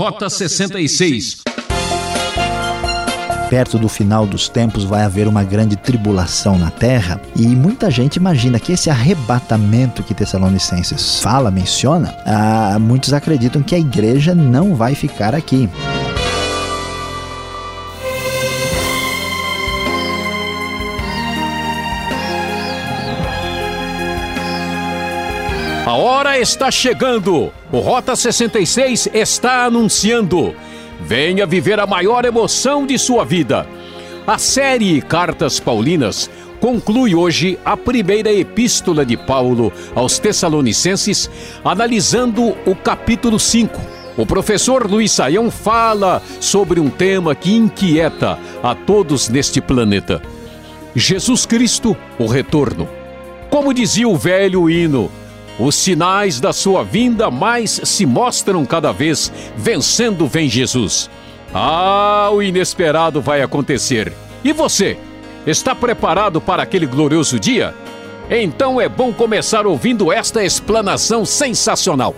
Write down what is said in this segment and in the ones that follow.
Rota 66 perto do final dos tempos vai haver uma grande tribulação na terra e muita gente imagina que esse arrebatamento que Tessalonicenses fala, menciona, ah, muitos acreditam que a igreja não vai ficar aqui. A hora está chegando. O Rota 66 está anunciando. Venha viver a maior emoção de sua vida. A série Cartas Paulinas conclui hoje a primeira epístola de Paulo aos Tessalonicenses, analisando o capítulo 5. O professor Luiz Saião fala sobre um tema que inquieta a todos neste planeta: Jesus Cristo, o retorno. Como dizia o velho hino, os sinais da sua vinda mais se mostram cada vez, vencendo vem Jesus. Ah, o inesperado vai acontecer. E você? Está preparado para aquele glorioso dia? Então é bom começar ouvindo esta explanação sensacional.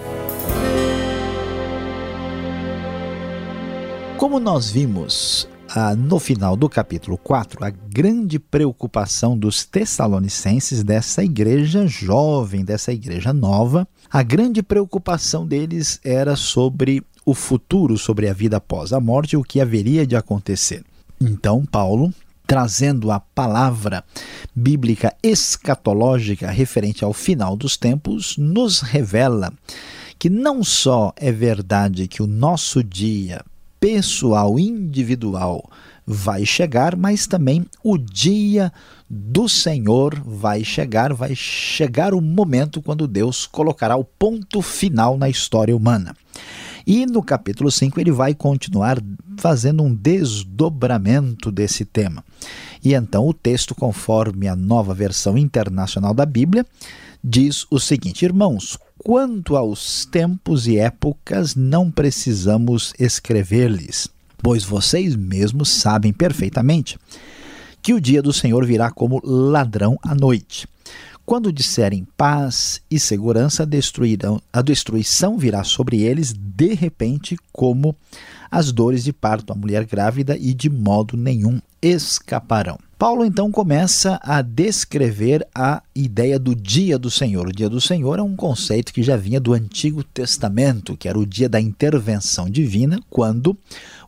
Como nós vimos ah, no final do capítulo 4, a grande preocupação dos tessalonicenses, dessa igreja jovem, dessa igreja nova, a grande preocupação deles era sobre o futuro, sobre a vida após a morte, o que haveria de acontecer. Então, Paulo, trazendo a palavra bíblica escatológica referente ao final dos tempos, nos revela que não só é verdade que o nosso dia pessoal, individual, vai chegar, mas também o dia do Senhor vai chegar, vai chegar o momento quando Deus colocará o ponto final na história humana. E no capítulo 5 ele vai continuar fazendo um desdobramento desse tema. E então o texto, conforme a nova versão internacional da Bíblia, diz o seguinte: Irmãos, Quanto aos tempos e épocas, não precisamos escrever-lhes, pois vocês mesmos sabem perfeitamente que o dia do Senhor virá como ladrão à noite. Quando disserem paz e segurança, destruirão, a destruição virá sobre eles de repente, como as dores de parto à mulher grávida, e de modo nenhum escaparão. Paulo então começa a descrever a ideia do dia do Senhor. O dia do Senhor é um conceito que já vinha do Antigo Testamento, que era o dia da intervenção divina, quando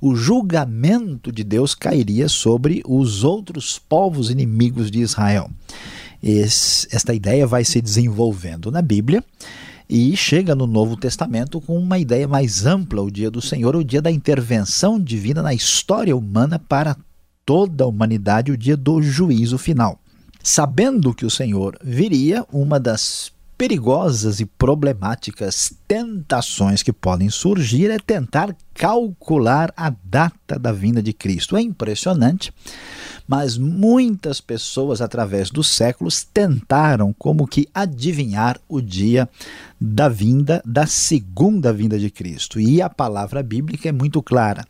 o julgamento de Deus cairia sobre os outros povos inimigos de Israel. Esse, esta ideia vai se desenvolvendo na Bíblia e chega no Novo Testamento com uma ideia mais ampla, o dia do Senhor, o dia da intervenção divina na história humana para toda a humanidade o dia do juízo final. Sabendo que o Senhor viria, uma das perigosas e problemáticas tentações que podem surgir é tentar calcular a data da vinda de Cristo. É impressionante, mas muitas pessoas através dos séculos tentaram como que adivinhar o dia da vinda da segunda vinda de Cristo. E a palavra bíblica é muito clara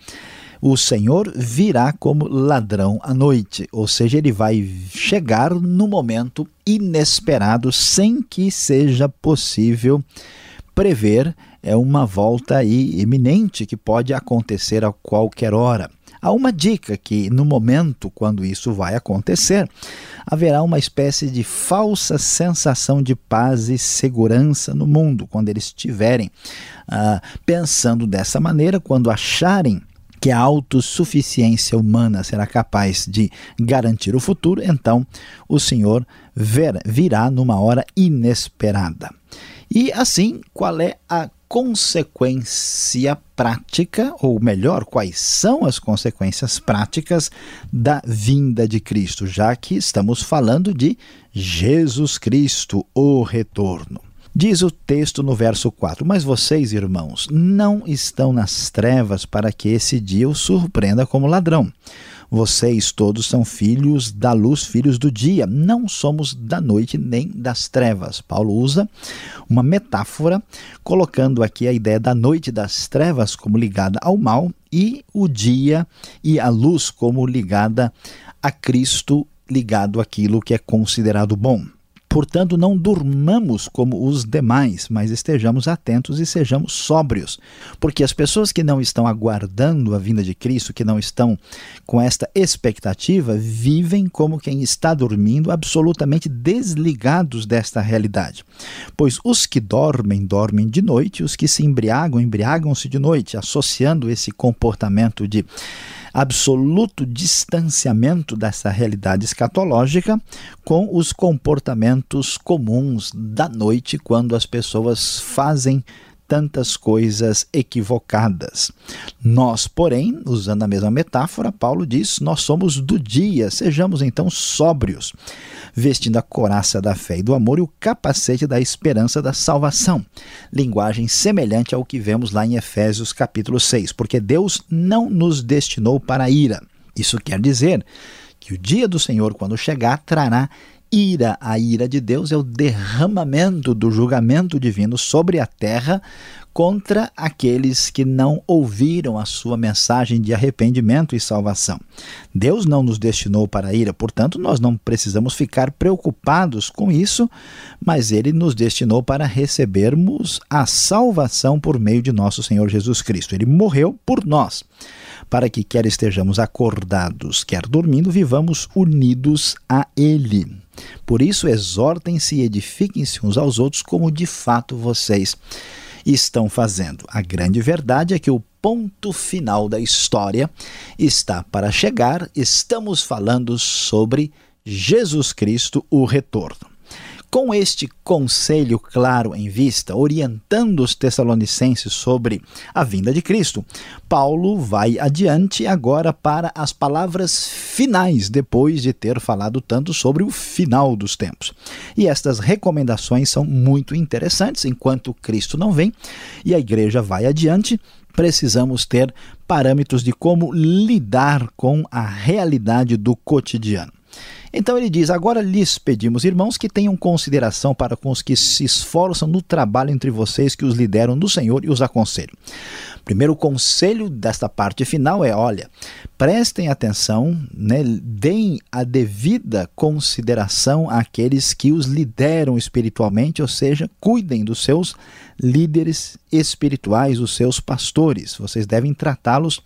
o Senhor virá como ladrão à noite, ou seja, ele vai chegar no momento inesperado, sem que seja possível prever é uma volta aí iminente que pode acontecer a qualquer hora. Há uma dica que no momento quando isso vai acontecer, haverá uma espécie de falsa sensação de paz e segurança no mundo quando eles estiverem ah, pensando dessa maneira, quando acharem que a autossuficiência humana será capaz de garantir o futuro, então o Senhor virá numa hora inesperada. E assim, qual é a consequência prática, ou melhor, quais são as consequências práticas da vinda de Cristo, já que estamos falando de Jesus Cristo, o retorno. Diz o texto no verso 4: Mas vocês, irmãos, não estão nas trevas para que esse dia o surpreenda como ladrão. Vocês todos são filhos da luz, filhos do dia. Não somos da noite nem das trevas. Paulo usa uma metáfora, colocando aqui a ideia da noite das trevas como ligada ao mal e o dia e a luz como ligada a Cristo, ligado àquilo que é considerado bom. Portanto, não durmamos como os demais, mas estejamos atentos e sejamos sóbrios. Porque as pessoas que não estão aguardando a vinda de Cristo, que não estão com esta expectativa, vivem como quem está dormindo, absolutamente desligados desta realidade. Pois os que dormem, dormem de noite, os que se embriagam, embriagam-se de noite, associando esse comportamento de absoluto distanciamento dessa realidade escatológica com os comportamentos comuns da noite quando as pessoas fazem tantas coisas equivocadas. Nós, porém, usando a mesma metáfora, Paulo diz: nós somos do dia, sejamos então sóbrios, vestindo a coraça da fé e do amor e o capacete da esperança da salvação. Linguagem semelhante ao que vemos lá em Efésios capítulo 6, porque Deus não nos destinou para a ira. Isso quer dizer que o dia do Senhor, quando chegar, trará ira. A ira de Deus é o derramamento do julgamento divino sobre a terra contra aqueles que não ouviram a sua mensagem de arrependimento e salvação. Deus não nos destinou para a ira, portanto, nós não precisamos ficar preocupados com isso, mas ele nos destinou para recebermos a salvação por meio de nosso Senhor Jesus Cristo. Ele morreu por nós para que, quer estejamos acordados, quer dormindo, vivamos unidos a Ele. Por isso, exortem-se e edifiquem-se uns aos outros, como de fato vocês estão fazendo. A grande verdade é que o ponto final da história está para chegar. Estamos falando sobre Jesus Cristo, o retorno. Com este conselho claro em vista, orientando os Tessalonicenses sobre a vinda de Cristo, Paulo vai adiante agora para as palavras finais, depois de ter falado tanto sobre o final dos tempos. E estas recomendações são muito interessantes enquanto Cristo não vem e a igreja vai adiante precisamos ter parâmetros de como lidar com a realidade do cotidiano. Então ele diz: Agora lhes pedimos, irmãos, que tenham consideração para com os que se esforçam no trabalho entre vocês, que os lideram no Senhor e os aconselham. Primeiro conselho desta parte final é: olha, prestem atenção, né, deem a devida consideração àqueles que os lideram espiritualmente, ou seja, cuidem dos seus líderes espirituais, os seus pastores. Vocês devem tratá-los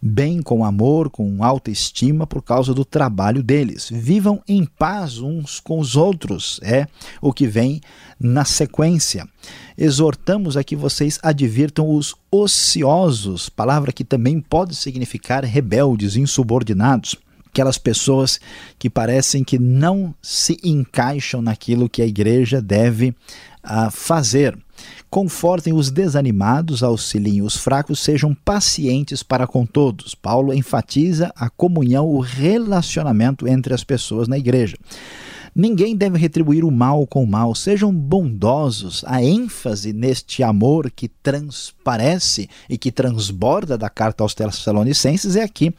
bem, com amor, com autoestima, por causa do trabalho deles. Vivam em paz uns com os outros, é o que vem na sequência. Exortamos a que vocês advirtam os ociosos, palavra que também pode significar rebeldes, insubordinados aquelas pessoas que parecem que não se encaixam naquilo que a igreja deve uh, fazer. Confortem os desanimados, auxiliem os fracos, sejam pacientes para com todos. Paulo enfatiza a comunhão, o relacionamento entre as pessoas na igreja. Ninguém deve retribuir o mal com o mal, sejam bondosos. A ênfase neste amor que transparece e que transborda da carta aos Tessalonicenses é aqui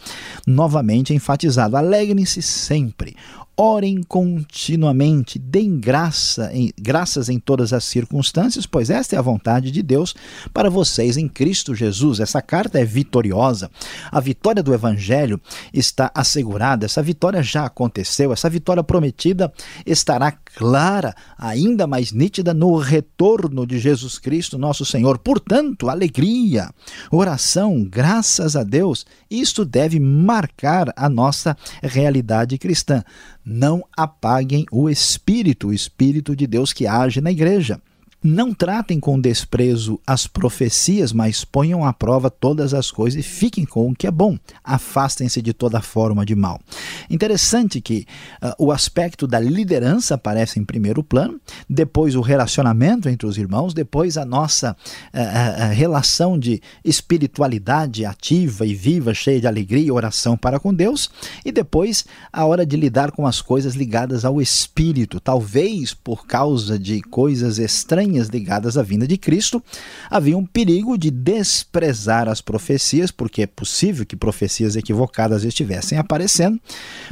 novamente enfatizado. Alegrem-se sempre, orem continuamente, deem graça em, graças em todas as circunstâncias, pois esta é a vontade de Deus para vocês em Cristo Jesus. Essa carta é vitoriosa. A vitória do Evangelho está assegurada, essa vitória já aconteceu, essa vitória prometida estará clara, ainda mais nítida no retorno de Jesus Cristo, nosso Senhor. Portanto, alegria, oração, graças a Deus, isto deve marcar a nossa realidade cristã não apaguem o Espírito, o Espírito de Deus que age na igreja. Não tratem com desprezo as profecias, mas ponham à prova todas as coisas e fiquem com o que é bom. Afastem-se de toda forma de mal. Interessante que uh, o aspecto da liderança aparece em primeiro plano, depois o relacionamento entre os irmãos, depois a nossa uh, uh, relação de espiritualidade ativa e viva, cheia de alegria e oração para com Deus, e depois a hora de lidar com as coisas ligadas ao espírito, talvez por causa de coisas estranhas ligadas à vinda de Cristo, havia um perigo de desprezar as profecias, porque é possível que profecias equivocadas estivessem aparecendo.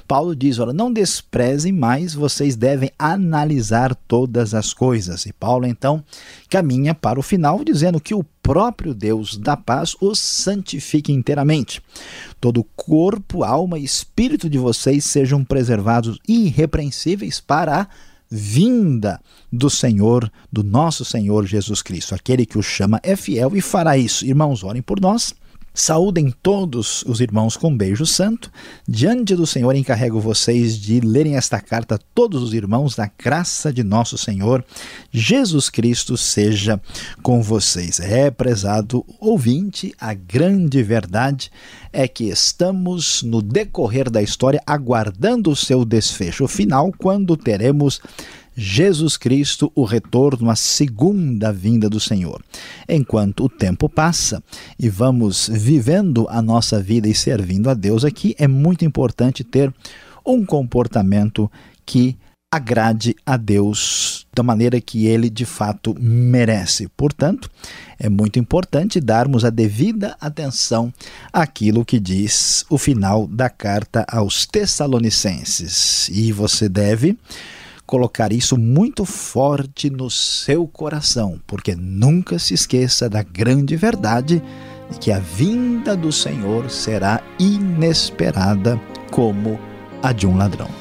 Paulo diz: Olha, não desprezem mais, vocês devem analisar todas as coisas. E Paulo então caminha para o final, dizendo que o próprio Deus da paz os santifique inteiramente. Todo corpo, alma e espírito de vocês sejam preservados irrepreensíveis para a vinda do Senhor, do nosso Senhor Jesus Cristo. Aquele que o chama é fiel e fará isso. Irmãos, orem por nós. Saúdem todos os irmãos com um beijo santo. Diante do Senhor, encarrego vocês de lerem esta carta, todos os irmãos, da graça de nosso Senhor Jesus Cristo seja com vocês. É, prezado ouvinte, a grande verdade é que estamos no decorrer da história aguardando o seu desfecho final, quando teremos Jesus Cristo, o retorno, a segunda vinda do Senhor. Enquanto o tempo passa e vamos vivendo a nossa vida e servindo a Deus aqui, é muito importante ter um comportamento que agrade a Deus da maneira que ele de fato merece. Portanto, é muito importante darmos a devida atenção àquilo que diz o final da carta aos Tessalonicenses. E você deve colocar isso muito forte no seu coração, porque nunca se esqueça da grande verdade de que a vinda do Senhor será inesperada como a de um ladrão.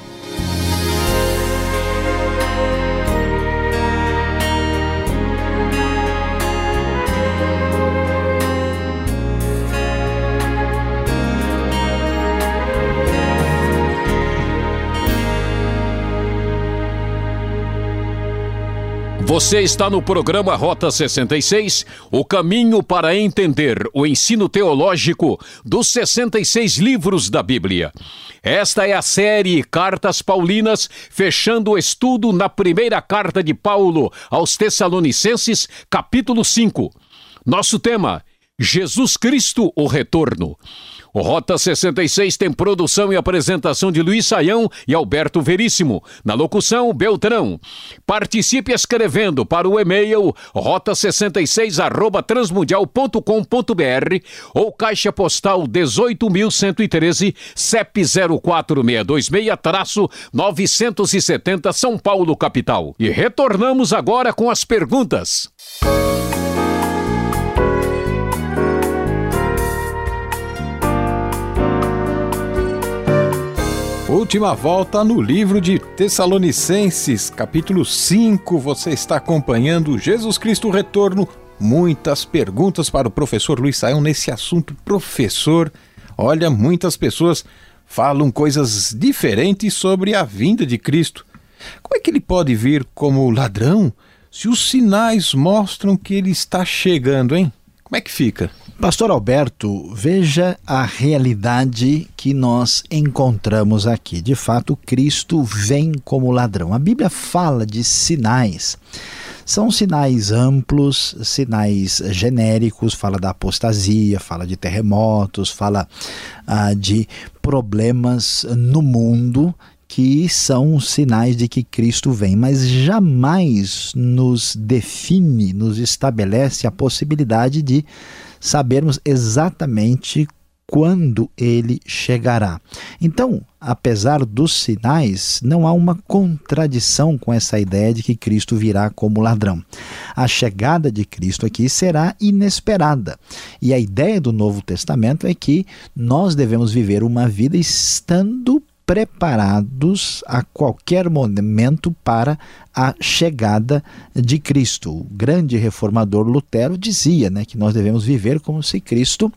Você está no programa Rota 66, o caminho para entender o ensino teológico dos 66 livros da Bíblia. Esta é a série Cartas Paulinas, fechando o estudo na primeira carta de Paulo aos Tessalonicenses, capítulo 5. Nosso tema: Jesus Cristo, o Retorno. O Rota 66 tem produção e apresentação de Luiz Saião e Alberto Veríssimo. Na locução, Beltrão. Participe escrevendo para o e-mail rota66@transmundial.com.br ou caixa postal 18113, CEP 04626-970 São Paulo capital. E retornamos agora com as perguntas. Última volta no livro de Tessalonicenses, capítulo 5. Você está acompanhando Jesus Cristo Retorno. Muitas perguntas para o professor Luiz Saião nesse assunto. Professor, olha, muitas pessoas falam coisas diferentes sobre a vinda de Cristo. Como é que ele pode vir como ladrão se os sinais mostram que ele está chegando, hein? Como é que fica? Pastor Alberto, veja a realidade que nós encontramos aqui. De fato, Cristo vem como ladrão. A Bíblia fala de sinais. São sinais amplos, sinais genéricos, fala da apostasia, fala de terremotos, fala ah, de problemas no mundo que são sinais de que Cristo vem, mas jamais nos define, nos estabelece a possibilidade de sabermos exatamente quando ele chegará. Então, apesar dos sinais, não há uma contradição com essa ideia de que Cristo virá como ladrão. A chegada de Cristo aqui será inesperada. E a ideia do Novo Testamento é que nós devemos viver uma vida estando preparados a qualquer momento para a chegada de Cristo. O grande reformador Lutero dizia né, que nós devemos viver como se Cristo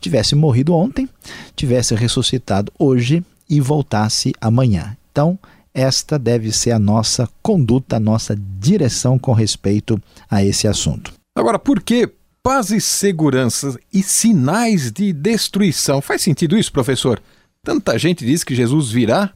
tivesse morrido ontem, tivesse ressuscitado hoje e voltasse amanhã. Então, esta deve ser a nossa conduta, a nossa direção com respeito a esse assunto. Agora, por que paz e segurança e sinais de destruição? Faz sentido isso, professor? Tanta gente diz que Jesus virá,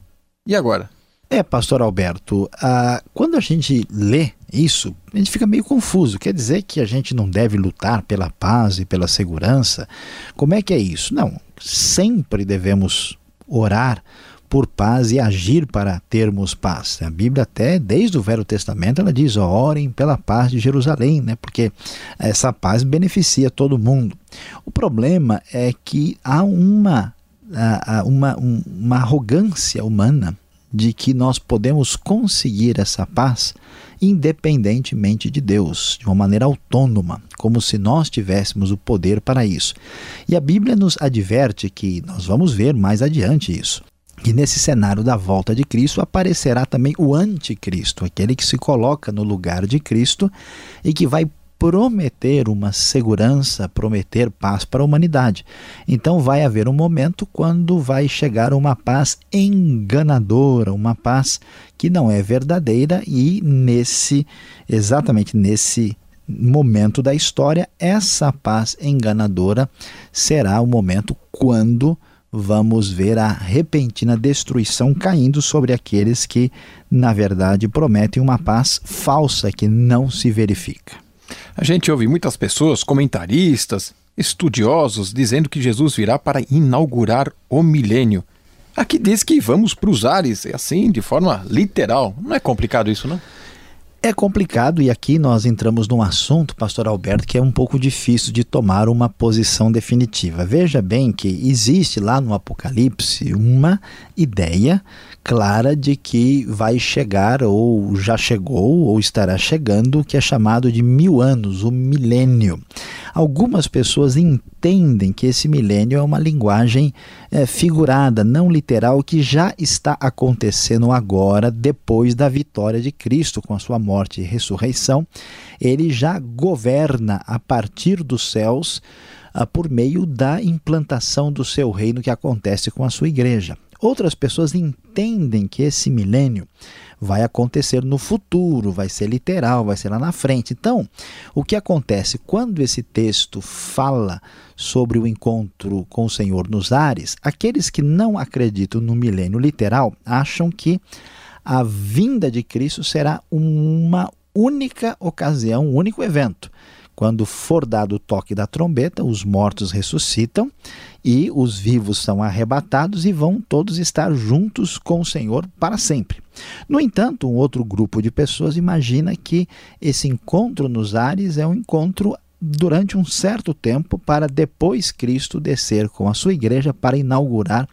e agora? É, pastor Alberto, ah, quando a gente lê isso, a gente fica meio confuso. Quer dizer que a gente não deve lutar pela paz e pela segurança? Como é que é isso? Não, sempre devemos orar por paz e agir para termos paz. A Bíblia até desde o Velho Testamento ela diz: orem pela paz de Jerusalém, né? Porque essa paz beneficia todo mundo. O problema é que há uma uma, uma arrogância humana de que nós podemos conseguir essa paz independentemente de Deus, de uma maneira autônoma, como se nós tivéssemos o poder para isso. E a Bíblia nos adverte que nós vamos ver mais adiante isso, que nesse cenário da volta de Cristo aparecerá também o anticristo, aquele que se coloca no lugar de Cristo e que vai prometer uma segurança, prometer paz para a humanidade. Então vai haver um momento quando vai chegar uma paz enganadora, uma paz que não é verdadeira e nesse exatamente nesse momento da história, essa paz enganadora será o momento quando vamos ver a repentina destruição caindo sobre aqueles que, na verdade, prometem uma paz falsa que não se verifica. A gente ouve muitas pessoas, comentaristas, estudiosos, dizendo que Jesus virá para inaugurar o milênio. Aqui diz que vamos para os ares, assim, de forma literal. Não é complicado isso, não? É complicado e aqui nós entramos num assunto, pastor Alberto, que é um pouco difícil de tomar uma posição definitiva. Veja bem que existe lá no Apocalipse uma ideia clara de que vai chegar, ou já chegou, ou estará chegando, o que é chamado de mil anos, o milênio. Algumas pessoas entendem que esse milênio é uma linguagem é, figurada, não literal, que já está acontecendo agora, depois da vitória de Cristo com a sua morte e ressurreição. Ele já governa a partir dos céus ah, por meio da implantação do seu reino que acontece com a sua igreja. Outras pessoas entendem que esse milênio vai acontecer no futuro, vai ser literal, vai ser lá na frente. Então, o que acontece quando esse texto fala sobre o encontro com o Senhor nos ares, aqueles que não acreditam no milênio literal acham que a vinda de Cristo será uma única ocasião, um único evento. Quando for dado o toque da trombeta, os mortos ressuscitam e os vivos são arrebatados e vão todos estar juntos com o Senhor para sempre. No entanto, um outro grupo de pessoas imagina que esse encontro nos ares é um encontro durante um certo tempo para depois Cristo descer com a sua igreja para inaugurar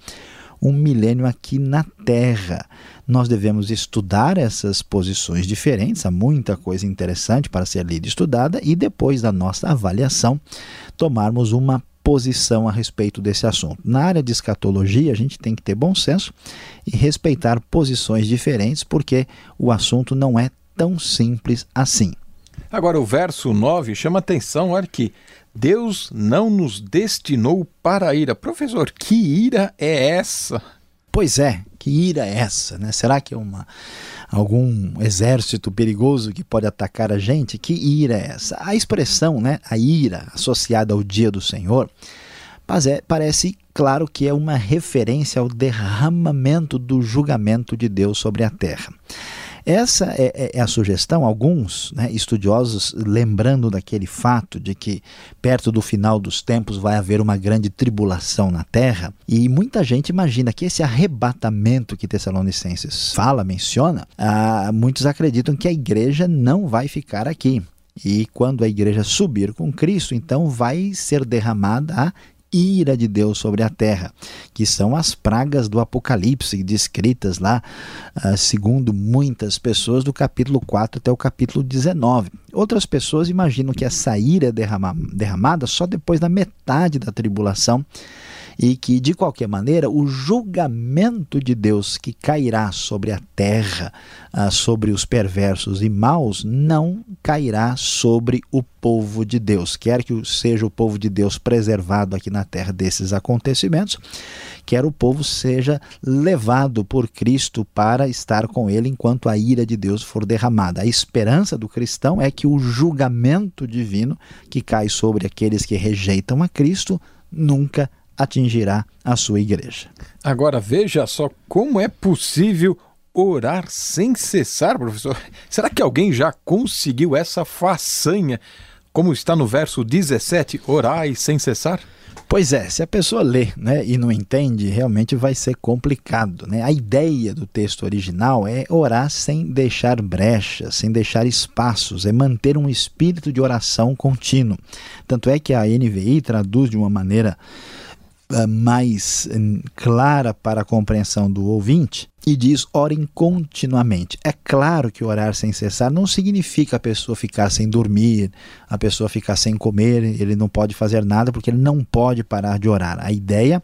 um milênio aqui na Terra. Nós devemos estudar essas posições diferentes, há muita coisa interessante para ser lida e estudada, e depois da nossa avaliação, tomarmos uma posição a respeito desse assunto. Na área de escatologia, a gente tem que ter bom senso e respeitar posições diferentes, porque o assunto não é tão simples assim. Agora, o verso 9 chama atenção, olha que Deus não nos destinou para a ira. Professor, que ira é essa? Pois é, que ira é essa? Né? Será que é uma, algum exército perigoso que pode atacar a gente? Que ira é essa? A expressão, né, a ira associada ao dia do Senhor, é, parece claro que é uma referência ao derramamento do julgamento de Deus sobre a terra. Essa é, é, é a sugestão, alguns né, estudiosos lembrando daquele fato de que perto do final dos tempos vai haver uma grande tribulação na terra, e muita gente imagina que esse arrebatamento que Tessalonicenses fala, menciona, ah, muitos acreditam que a igreja não vai ficar aqui. E quando a igreja subir com Cristo, então vai ser derramada a ira de Deus sobre a terra, que são as pragas do Apocalipse, descritas lá, uh, segundo muitas pessoas, do capítulo 4 até o capítulo 19. Outras pessoas imaginam que essa ira derrama, derramada só depois da metade da tribulação e que, de qualquer maneira, o julgamento de Deus que cairá sobre a terra, ah, sobre os perversos e maus, não cairá sobre o povo de Deus. Quer que seja o povo de Deus preservado aqui na terra desses acontecimentos, quer o povo seja levado por Cristo para estar com ele enquanto a ira de Deus for derramada. A esperança do cristão é que o julgamento divino que cai sobre aqueles que rejeitam a Cristo nunca atingirá a sua igreja. Agora veja só como é possível orar sem cessar, professor. Será que alguém já conseguiu essa façanha, como está no verso 17, orai sem cessar? Pois é, se a pessoa lê né, e não entende, realmente vai ser complicado. Né? A ideia do texto original é orar sem deixar brechas, sem deixar espaços, é manter um espírito de oração contínuo. Tanto é que a NVI traduz de uma maneira mais hum, clara para a compreensão do ouvinte e diz orem continuamente. É claro que orar sem cessar não significa a pessoa ficar sem dormir, a pessoa ficar sem comer, ele não pode fazer nada porque ele não pode parar de orar. A ideia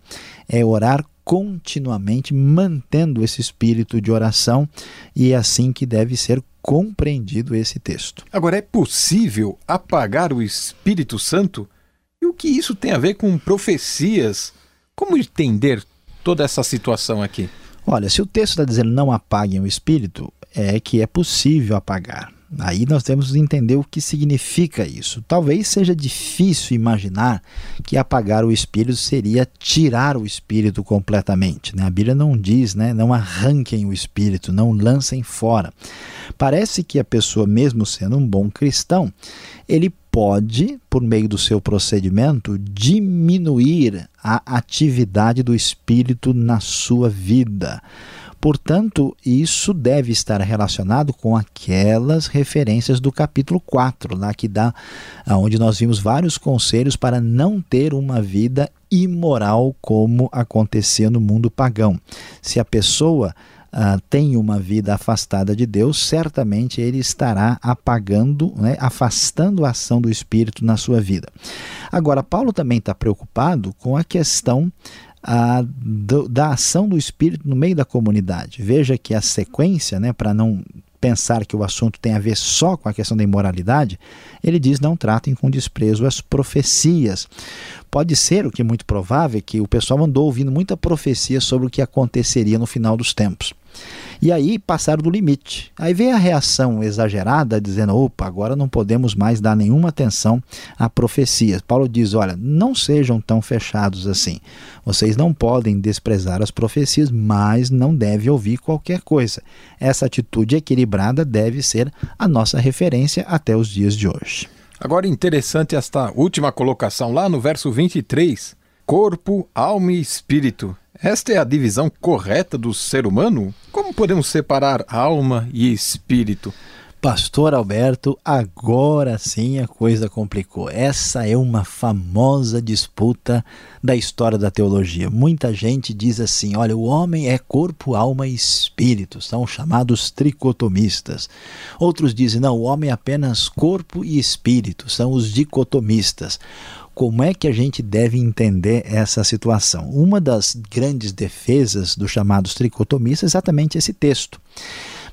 é orar continuamente mantendo esse espírito de oração e é assim que deve ser compreendido esse texto. Agora, é possível apagar o Espírito Santo? E o que isso tem a ver com profecias? Como entender toda essa situação aqui? Olha, se o texto está dizendo não apaguem o Espírito, é que é possível apagar. Aí nós temos que entender o que significa isso. Talvez seja difícil imaginar que apagar o espírito seria tirar o espírito completamente. Né? A Bíblia não diz, né? não arranquem o espírito, não lancem fora. Parece que a pessoa, mesmo sendo um bom cristão, ele pode, por meio do seu procedimento, diminuir a atividade do espírito na sua vida. Portanto, isso deve estar relacionado com aquelas referências do capítulo 4, lá que dá onde nós vimos vários conselhos para não ter uma vida imoral como acontecia no mundo pagão. Se a pessoa Uh, tem uma vida afastada de Deus, certamente ele estará apagando, né, afastando a ação do Espírito na sua vida. Agora, Paulo também está preocupado com a questão a, do, da ação do Espírito no meio da comunidade. Veja que a sequência, né, para não pensar que o assunto tem a ver só com a questão da imoralidade, ele diz: não tratem com desprezo as profecias. Pode ser, o que é muito provável, que o pessoal andou ouvindo muita profecia sobre o que aconteceria no final dos tempos. E aí passaram do limite. Aí vem a reação exagerada, dizendo: opa, agora não podemos mais dar nenhuma atenção à profecia. Paulo diz: olha, não sejam tão fechados assim. Vocês não podem desprezar as profecias, mas não deve ouvir qualquer coisa. Essa atitude equilibrada deve ser a nossa referência até os dias de hoje. Agora, interessante esta última colocação lá no verso 23: corpo, alma e espírito. Esta é a divisão correta do ser humano? Como podemos separar alma e espírito? Pastor Alberto, agora sim a coisa complicou. Essa é uma famosa disputa da história da teologia. Muita gente diz assim: olha, o homem é corpo, alma e espírito, são chamados tricotomistas. Outros dizem: não, o homem é apenas corpo e espírito, são os dicotomistas. Como é que a gente deve entender essa situação? Uma das grandes defesas dos chamados tricotomistas é exatamente esse texto.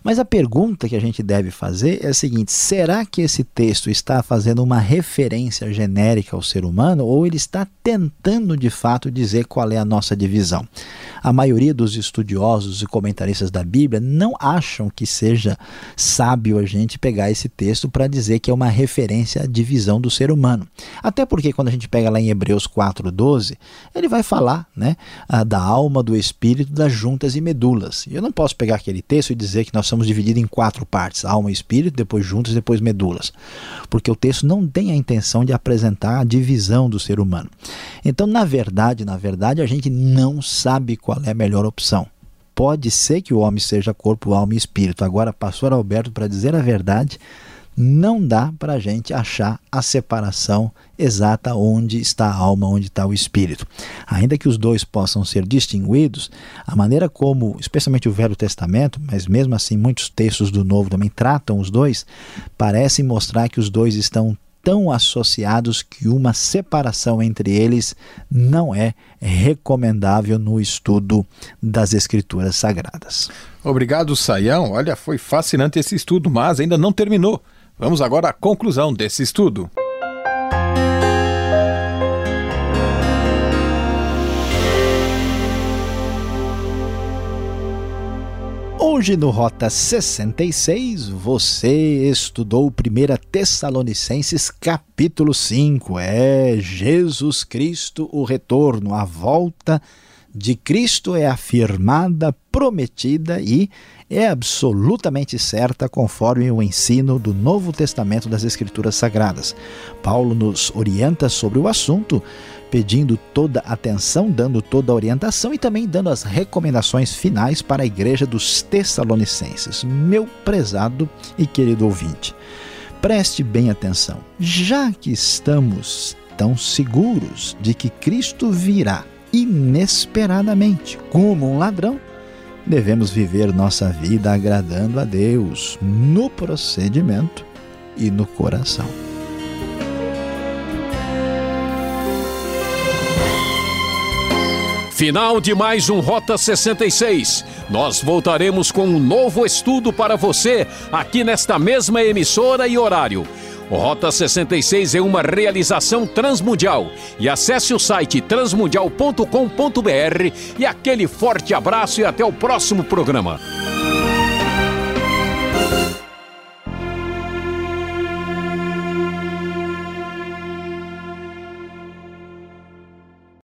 Mas a pergunta que a gente deve fazer é a seguinte: será que esse texto está fazendo uma referência genérica ao ser humano ou ele está tentando de fato dizer qual é a nossa divisão? A maioria dos estudiosos e comentaristas da Bíblia não acham que seja sábio a gente pegar esse texto para dizer que é uma referência à divisão do ser humano. Até porque quando a gente pega lá em Hebreus 4:12, ele vai falar, né, da alma, do espírito, das juntas e medulas. Eu não posso pegar aquele texto e dizer que nós somos divididos em quatro partes: alma e espírito, depois juntas, depois medulas. Porque o texto não tem a intenção de apresentar a divisão do ser humano. Então, na verdade, na verdade, a gente não sabe qual é a melhor opção. Pode ser que o homem seja corpo, alma e espírito. Agora, pastor Alberto, para dizer a verdade, não dá para a gente achar a separação exata onde está a alma, onde está o espírito. Ainda que os dois possam ser distinguidos, a maneira como, especialmente o Velho Testamento, mas mesmo assim muitos textos do Novo também tratam os dois, parecem mostrar que os dois estão tão associados que uma separação entre eles não é recomendável no estudo das Escrituras Sagradas. Obrigado, Saião. Olha, foi fascinante esse estudo, mas ainda não terminou. Vamos agora à conclusão desse estudo. Hoje no Rota 66 você estudou 1 Tessalonicenses capítulo 5. É Jesus Cristo o retorno, a volta de Cristo é afirmada, prometida e é absolutamente certa conforme o ensino do Novo Testamento das Escrituras Sagradas. Paulo nos orienta sobre o assunto, pedindo toda atenção, dando toda a orientação e também dando as recomendações finais para a igreja dos Tessalonicenses. Meu prezado e querido ouvinte, preste bem atenção. Já que estamos tão seguros de que Cristo virá inesperadamente como um ladrão, devemos viver nossa vida agradando a Deus no procedimento e no coração. Final de mais um Rota 66. Nós voltaremos com um novo estudo para você aqui nesta mesma emissora e horário. O Rota 66 é uma realização transmundial. E acesse o site transmundial.com.br e aquele forte abraço e até o próximo programa.